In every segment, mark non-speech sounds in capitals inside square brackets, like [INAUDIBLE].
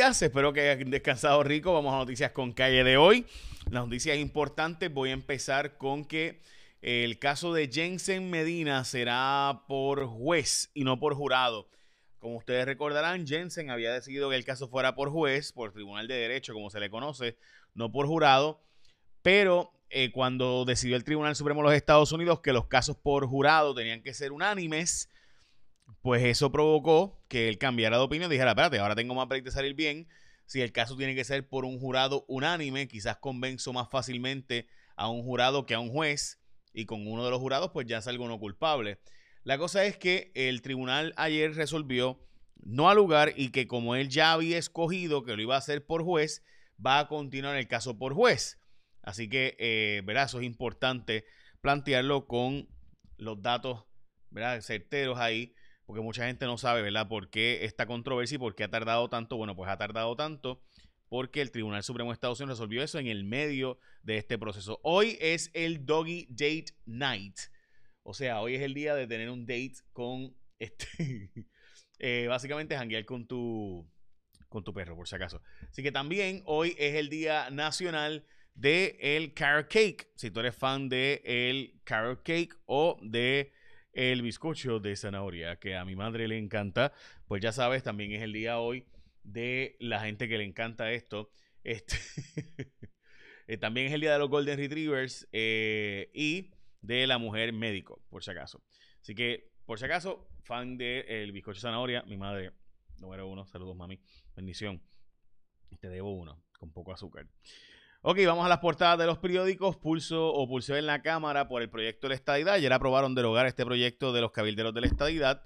espero que hayan descansado rico. Vamos a noticias con calle de hoy. Las noticias importantes, voy a empezar con que el caso de Jensen Medina será por juez y no por jurado. Como ustedes recordarán, Jensen había decidido que el caso fuera por juez, por Tribunal de Derecho, como se le conoce, no por jurado, pero eh, cuando decidió el Tribunal Supremo de los Estados Unidos que los casos por jurado tenían que ser unánimes, pues eso provocó que él cambiara de opinión, dijera, espérate, ahora tengo más break de salir bien, si el caso tiene que ser por un jurado unánime, quizás convenzo más fácilmente a un jurado que a un juez, y con uno de los jurados pues ya salgo no culpable. La cosa es que el tribunal ayer resolvió no al lugar y que como él ya había escogido que lo iba a hacer por juez, va a continuar el caso por juez. Así que, eh, ¿verdad? Eso es importante plantearlo con los datos, ¿verdad? Certeros ahí porque mucha gente no sabe, ¿verdad?, por qué esta controversia y por qué ha tardado tanto. Bueno, pues ha tardado tanto porque el Tribunal Supremo de Estados Unidos resolvió eso en el medio de este proceso. Hoy es el Doggy Date Night. O sea, hoy es el día de tener un date con este. [LAUGHS] eh, básicamente, janguear con tu, con tu perro, por si acaso. Así que también hoy es el Día Nacional de el Carrot Cake. Si tú eres fan de el Carrot Cake o de el bizcocho de zanahoria, que a mi madre le encanta. Pues ya sabes, también es el día hoy de la gente que le encanta esto. Este [LAUGHS] eh, también es el día de los Golden Retrievers eh, y de la mujer médico, por si acaso. Así que, por si acaso, fan del el bizcocho de zanahoria, mi madre, número uno, saludos mami, bendición. Te debo uno, con poco azúcar. Ok, vamos a las portadas de los periódicos. Pulso o pulseo en la Cámara por el proyecto de la estadidad. Ayer aprobaron derogar este proyecto de los cabilderos de la estadidad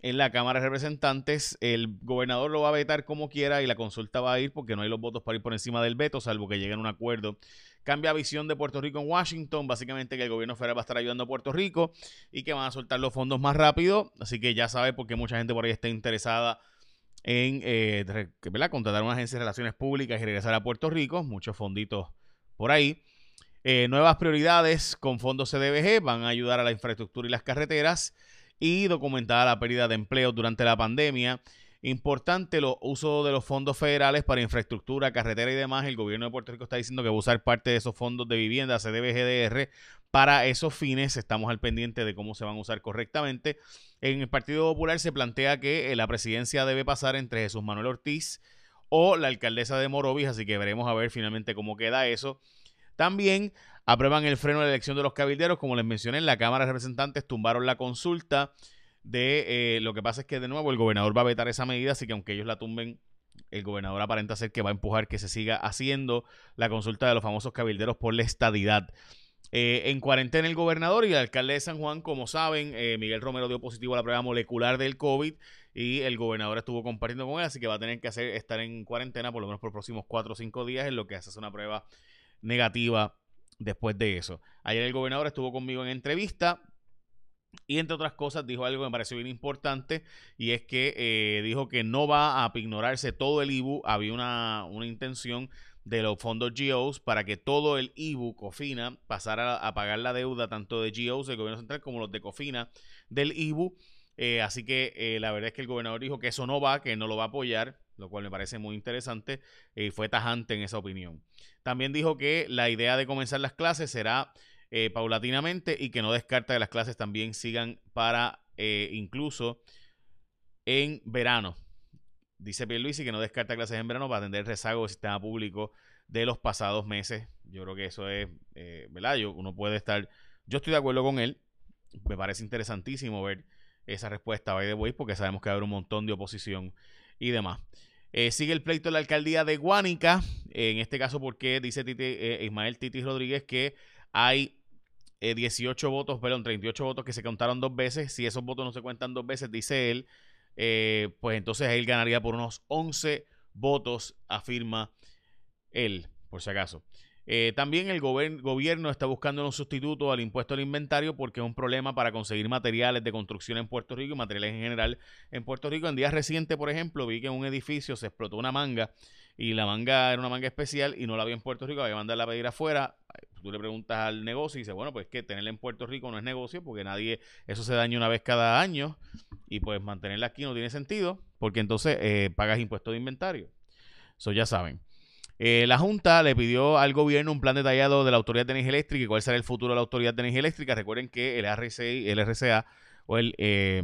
en la Cámara de Representantes. El gobernador lo va a vetar como quiera y la consulta va a ir porque no hay los votos para ir por encima del veto, salvo que lleguen a un acuerdo. Cambia visión de Puerto Rico en Washington, básicamente que el gobierno federal va a estar ayudando a Puerto Rico y que van a soltar los fondos más rápido. Así que ya sabe porque mucha gente por ahí está interesada en eh, contratar una agencia de relaciones públicas y regresar a Puerto Rico. Muchos fonditos por ahí. Eh, nuevas prioridades con fondos CDBG van a ayudar a la infraestructura y las carreteras y documentar la pérdida de empleo durante la pandemia. Importante el uso de los fondos federales para infraestructura, carretera y demás. El gobierno de Puerto Rico está diciendo que va a usar parte de esos fondos de vivienda, CDBGDR, para esos fines. Estamos al pendiente de cómo se van a usar correctamente. En el Partido Popular se plantea que eh, la presidencia debe pasar entre Jesús Manuel Ortiz o la alcaldesa de Morovis, así que veremos a ver finalmente cómo queda eso. También aprueban el freno de la elección de los cabilderos, como les mencioné, en la Cámara de Representantes tumbaron la consulta de eh, lo que pasa es que de nuevo el gobernador va a vetar esa medida, así que aunque ellos la tumben, el gobernador aparenta ser que va a empujar que se siga haciendo la consulta de los famosos cabilderos por la estadidad. Eh, en cuarentena el gobernador y el alcalde de San Juan, como saben, eh, Miguel Romero dio positivo a la prueba molecular del COVID y el gobernador estuvo compartiendo con él, así que va a tener que hacer, estar en cuarentena por lo menos por los próximos cuatro o cinco días, en lo que hace una prueba negativa después de eso. Ayer el gobernador estuvo conmigo en entrevista, y entre otras cosas dijo algo que me pareció bien importante y es que eh, dijo que no va a ignorarse todo el IBU. Había una, una intención de los fondos GOs para que todo el IBU, COFINA, pasara a, pagar la deuda tanto de GOs del gobierno central como los de COFINA del IBU. Eh, así que eh, la verdad es que el gobernador dijo que eso no va, que no lo va a apoyar, lo cual me parece muy interesante y fue tajante en esa opinión. También dijo que la idea de comenzar las clases será eh, paulatinamente y que no descarta que las clases también sigan para eh, incluso en verano. Dice Pierluisi que no descarta clases en verano para atender el rezago del sistema público de los pasados meses. Yo creo que eso es, eh, ¿verdad? Yo, uno puede estar, yo estoy de acuerdo con él. Me parece interesantísimo ver esa respuesta by the way, porque sabemos que va a haber un montón de oposición y demás. sigue el pleito de la alcaldía de Guánica, en este caso porque dice Ismael Titi Rodríguez que hay 18 eh, votos, perdón, 38 votos que se contaron dos veces. Si esos votos no se cuentan dos veces, dice él, eh, pues entonces él ganaría por unos 11 votos, afirma él, por si acaso. Eh, también el gobierno está buscando un sustituto al impuesto al inventario porque es un problema para conseguir materiales de construcción en Puerto Rico y materiales en general en Puerto Rico. En días recientes, por ejemplo, vi que en un edificio se explotó una manga y la manga era una manga especial y no la había en Puerto Rico, había que mandarla a pedir afuera. Tú le preguntas al negocio y dice, bueno, pues que tenerla en Puerto Rico no es negocio porque nadie, eso se daña una vez cada año y pues mantenerla aquí no tiene sentido porque entonces eh, pagas impuesto de inventario. Eso ya saben. Eh, la Junta le pidió al gobierno un plan detallado de la Autoridad de Energía Eléctrica y cuál será el futuro de la Autoridad de Energía Eléctrica. Recuerden que el RCI, el RCA o el, eh,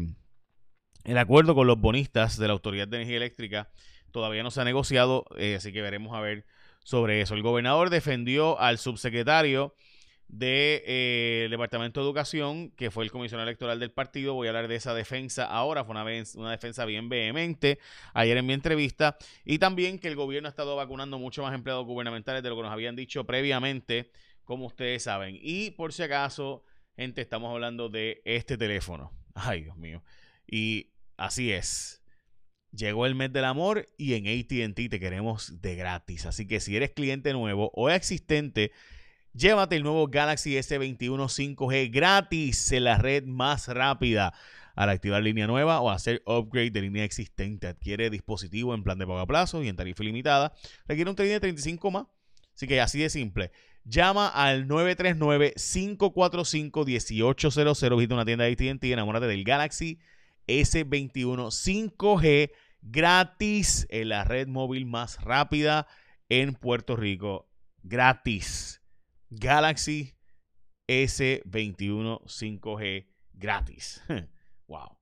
el acuerdo con los bonistas de la Autoridad de Energía Eléctrica todavía no se ha negociado, eh, así que veremos a ver sobre eso. El gobernador defendió al subsecretario del de, eh, Departamento de Educación, que fue el comisionado electoral del partido. Voy a hablar de esa defensa ahora. Fue una, una defensa bien vehemente ayer en mi entrevista. Y también que el gobierno ha estado vacunando mucho más empleados gubernamentales de lo que nos habían dicho previamente, como ustedes saben. Y por si acaso, gente, estamos hablando de este teléfono. Ay, Dios mío. Y así es. Llegó el mes del amor y en ATT te queremos de gratis. Así que si eres cliente nuevo o existente, llévate el nuevo Galaxy S21 5G gratis en la red más rápida. Al activar línea nueva o hacer upgrade de línea existente, adquiere dispositivo en plan de pago a plazo y en tarifa ilimitada. Requiere un trading de 35 más. Así que así de simple. Llama al 939-545-1800. Visita una tienda de ATT y enamórate del Galaxy S21 5G gratis en la red móvil más rápida en Puerto Rico. Gratis. Galaxy S21 5G gratis. [LAUGHS] wow.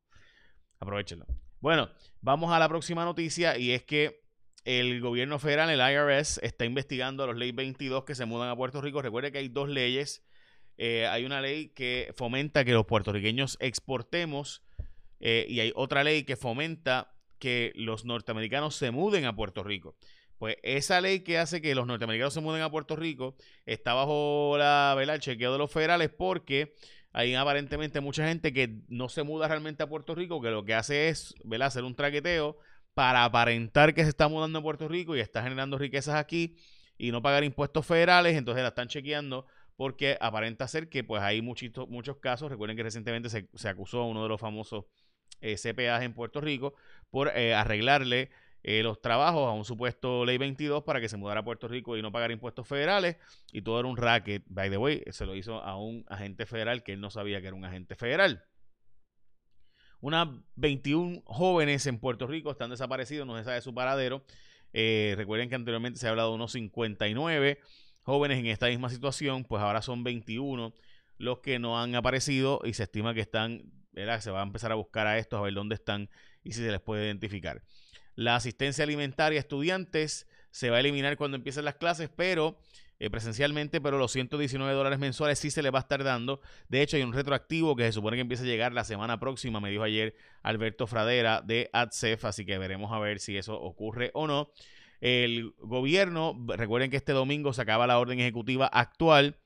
Aprovechenlo. Bueno, vamos a la próxima noticia y es que el gobierno federal, el IRS, está investigando a los leyes 22 que se mudan a Puerto Rico. Recuerde que hay dos leyes. Eh, hay una ley que fomenta que los puertorriqueños exportemos eh, y hay otra ley que fomenta que los norteamericanos se muden a Puerto Rico. Pues esa ley que hace que los norteamericanos se muden a Puerto Rico está bajo la, el chequeo de los federales porque hay aparentemente mucha gente que no se muda realmente a Puerto Rico, que lo que hace es hacer un traqueteo para aparentar que se está mudando a Puerto Rico y está generando riquezas aquí y no pagar impuestos federales, entonces la están chequeando porque aparenta ser que pues hay muchos, muchos casos, recuerden que recientemente se, se acusó a uno de los famosos CPAs en Puerto Rico por eh, arreglarle eh, los trabajos a un supuesto ley 22 para que se mudara a Puerto Rico y no pagar impuestos federales. Y todo era un racket. By the way, se lo hizo a un agente federal que él no sabía que era un agente federal. Unas 21 jóvenes en Puerto Rico están desaparecidos, no se sabe su paradero. recuerden que anteriormente se ha hablado de unos 59 jóvenes en esta misma situación, pues ahora son 21 los que no han aparecido y se estima que están se va a empezar a buscar a estos, a ver dónde están y si se les puede identificar. La asistencia alimentaria a estudiantes se va a eliminar cuando empiecen las clases, pero eh, presencialmente, pero los 119 dólares mensuales sí se les va a estar dando. De hecho, hay un retroactivo que se supone que empieza a llegar la semana próxima, me dijo ayer Alberto Fradera de ADCEF, así que veremos a ver si eso ocurre o no. El gobierno, recuerden que este domingo se acaba la orden ejecutiva actual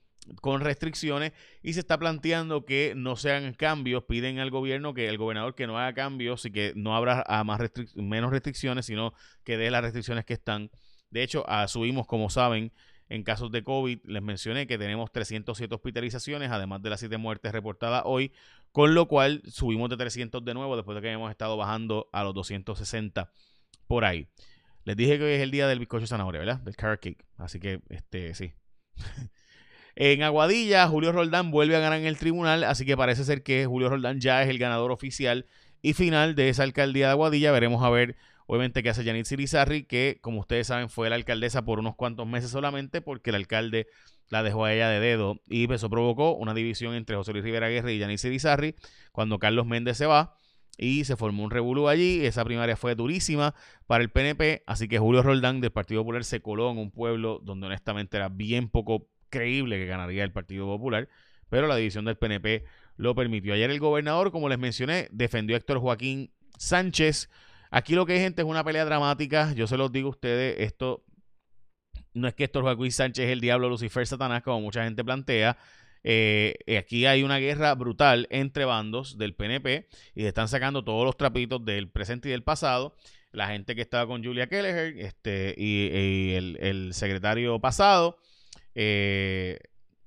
con restricciones y se está planteando que no sean cambios, piden al gobierno que el gobernador que no haga cambios y que no habrá más menos restricciones, sino que dé las restricciones que están. De hecho, subimos, como saben, en casos de COVID, les mencioné que tenemos 307 hospitalizaciones, además de las 7 muertes reportadas hoy, con lo cual subimos de 300 de nuevo después de que hemos estado bajando a los 260 por ahí. Les dije que hoy es el día del bizcocho zanahoria, ¿verdad? Del carrot cake. Así que, este, sí. [LAUGHS] En Aguadilla, Julio Roldán vuelve a ganar en el tribunal, así que parece ser que Julio Roldán ya es el ganador oficial y final de esa alcaldía de Aguadilla. Veremos a ver, obviamente, qué hace Yanit Sirizarri, que, como ustedes saben, fue la alcaldesa por unos cuantos meses solamente, porque el alcalde la dejó a ella de dedo y eso provocó una división entre José Luis Rivera Guerra y Yanit Sirizarri cuando Carlos Méndez se va y se formó un revolú allí. Esa primaria fue durísima para el PNP, así que Julio Roldán del Partido Popular se coló en un pueblo donde honestamente era bien poco creíble que ganaría el Partido Popular, pero la división del PNP lo permitió. Ayer el gobernador, como les mencioné, defendió a Héctor Joaquín Sánchez. Aquí lo que hay, gente, es una pelea dramática. Yo se los digo a ustedes, esto no es que Héctor Joaquín Sánchez es el diablo Lucifer Satanás, como mucha gente plantea. Eh, aquí hay una guerra brutal entre bandos del PNP y están sacando todos los trapitos del presente y del pasado. La gente que estaba con Julia Kelleher este, y, el secretario pasado eh,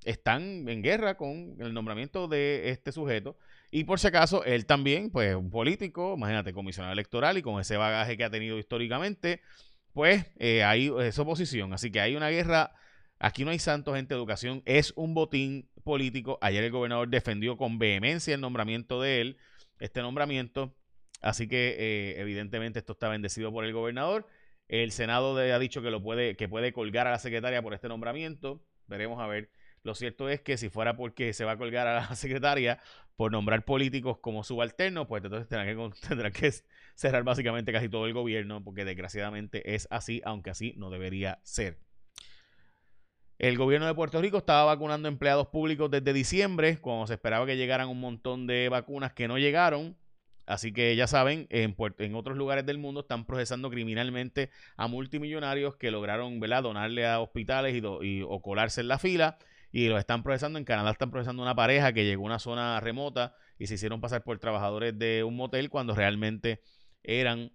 están en guerra con el nombramiento de este sujeto. Y por si acaso, él también, pues un político, imagínate, comisionado electoral y con ese bagaje que ha tenido históricamente, pues eh, hay esa oposición. Así que hay una guerra. Aquí no hay santos, gente. Educación es un botín político. Ayer el gobernador defendió con vehemencia el nombramiento de él, este nombramiento. Así que, eh, evidentemente, esto está bendecido por el gobernador. El Senado ha dicho que lo puede, que puede colgar a la secretaria por este nombramiento. Veremos a ver. Lo cierto es que si fuera porque se va a colgar a la [LAUGHS] secretaria por nombrar políticos como subalternos, pues entonces tendrán que, [LAUGHS] tendrán que cerrar básicamente casi todo el gobierno, porque desgraciadamente es así, aunque así no debería ser. El gobierno de Puerto Rico estaba vacunando empleados públicos desde diciembre, cuando se esperaba que llegaran un montón de vacunas que no llegaron. Así que ya saben, en, en otros lugares del mundo están procesando criminalmente a multimillonarios que lograron donarle a hospitales y, o colarse en la fila. Y lo están procesando. En Canadá están procesando una pareja que llegó a una zona remota y se hicieron pasar por trabajadores de un motel cuando realmente eran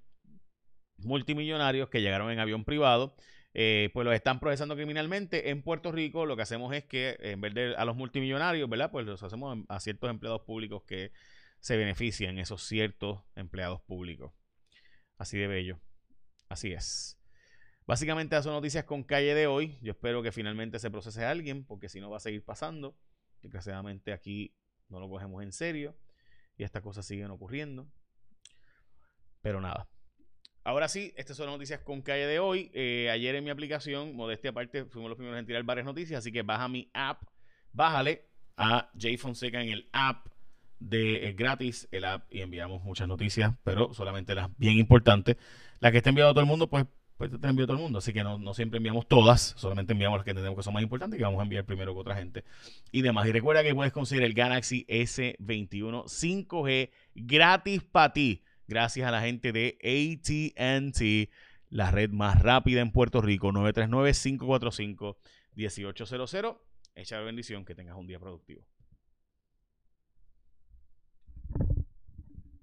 multimillonarios que llegaron en avión privado eh, pues los están procesando criminalmente. En Puerto Rico lo que hacemos es que en vez de a los multimillonarios, ¿verdad? Pues los hacemos a ciertos empleados públicos que se benefician, esos ciertos empleados públicos. Así de bello. Así es. Básicamente, esas son noticias con calle de hoy. Yo espero que finalmente se procese a alguien, porque si no va a seguir pasando. Desgraciadamente aquí no lo cogemos en serio y estas cosas siguen ocurriendo. Pero nada, Ahora sí, estas son las noticias con calle de hoy. Eh, ayer en mi aplicación, modestia aparte, fuimos los primeros en tirar varias noticias, así que baja mi app, bájale a Jay Fonseca en el app de gratis, el app, y enviamos muchas noticias, pero solamente las bien importantes. Las que está enviado a todo el mundo, pues, pues te enviado a todo el mundo, así que no, no siempre enviamos todas, solamente enviamos las que entendemos que son más importantes y que vamos a enviar primero que otra gente y demás. Y recuerda que puedes conseguir el Galaxy S21 5G gratis para ti gracias a la gente de ATT, la red más rápida en Puerto Rico, 939-545-1800. Echa bendición, que tengas un día productivo.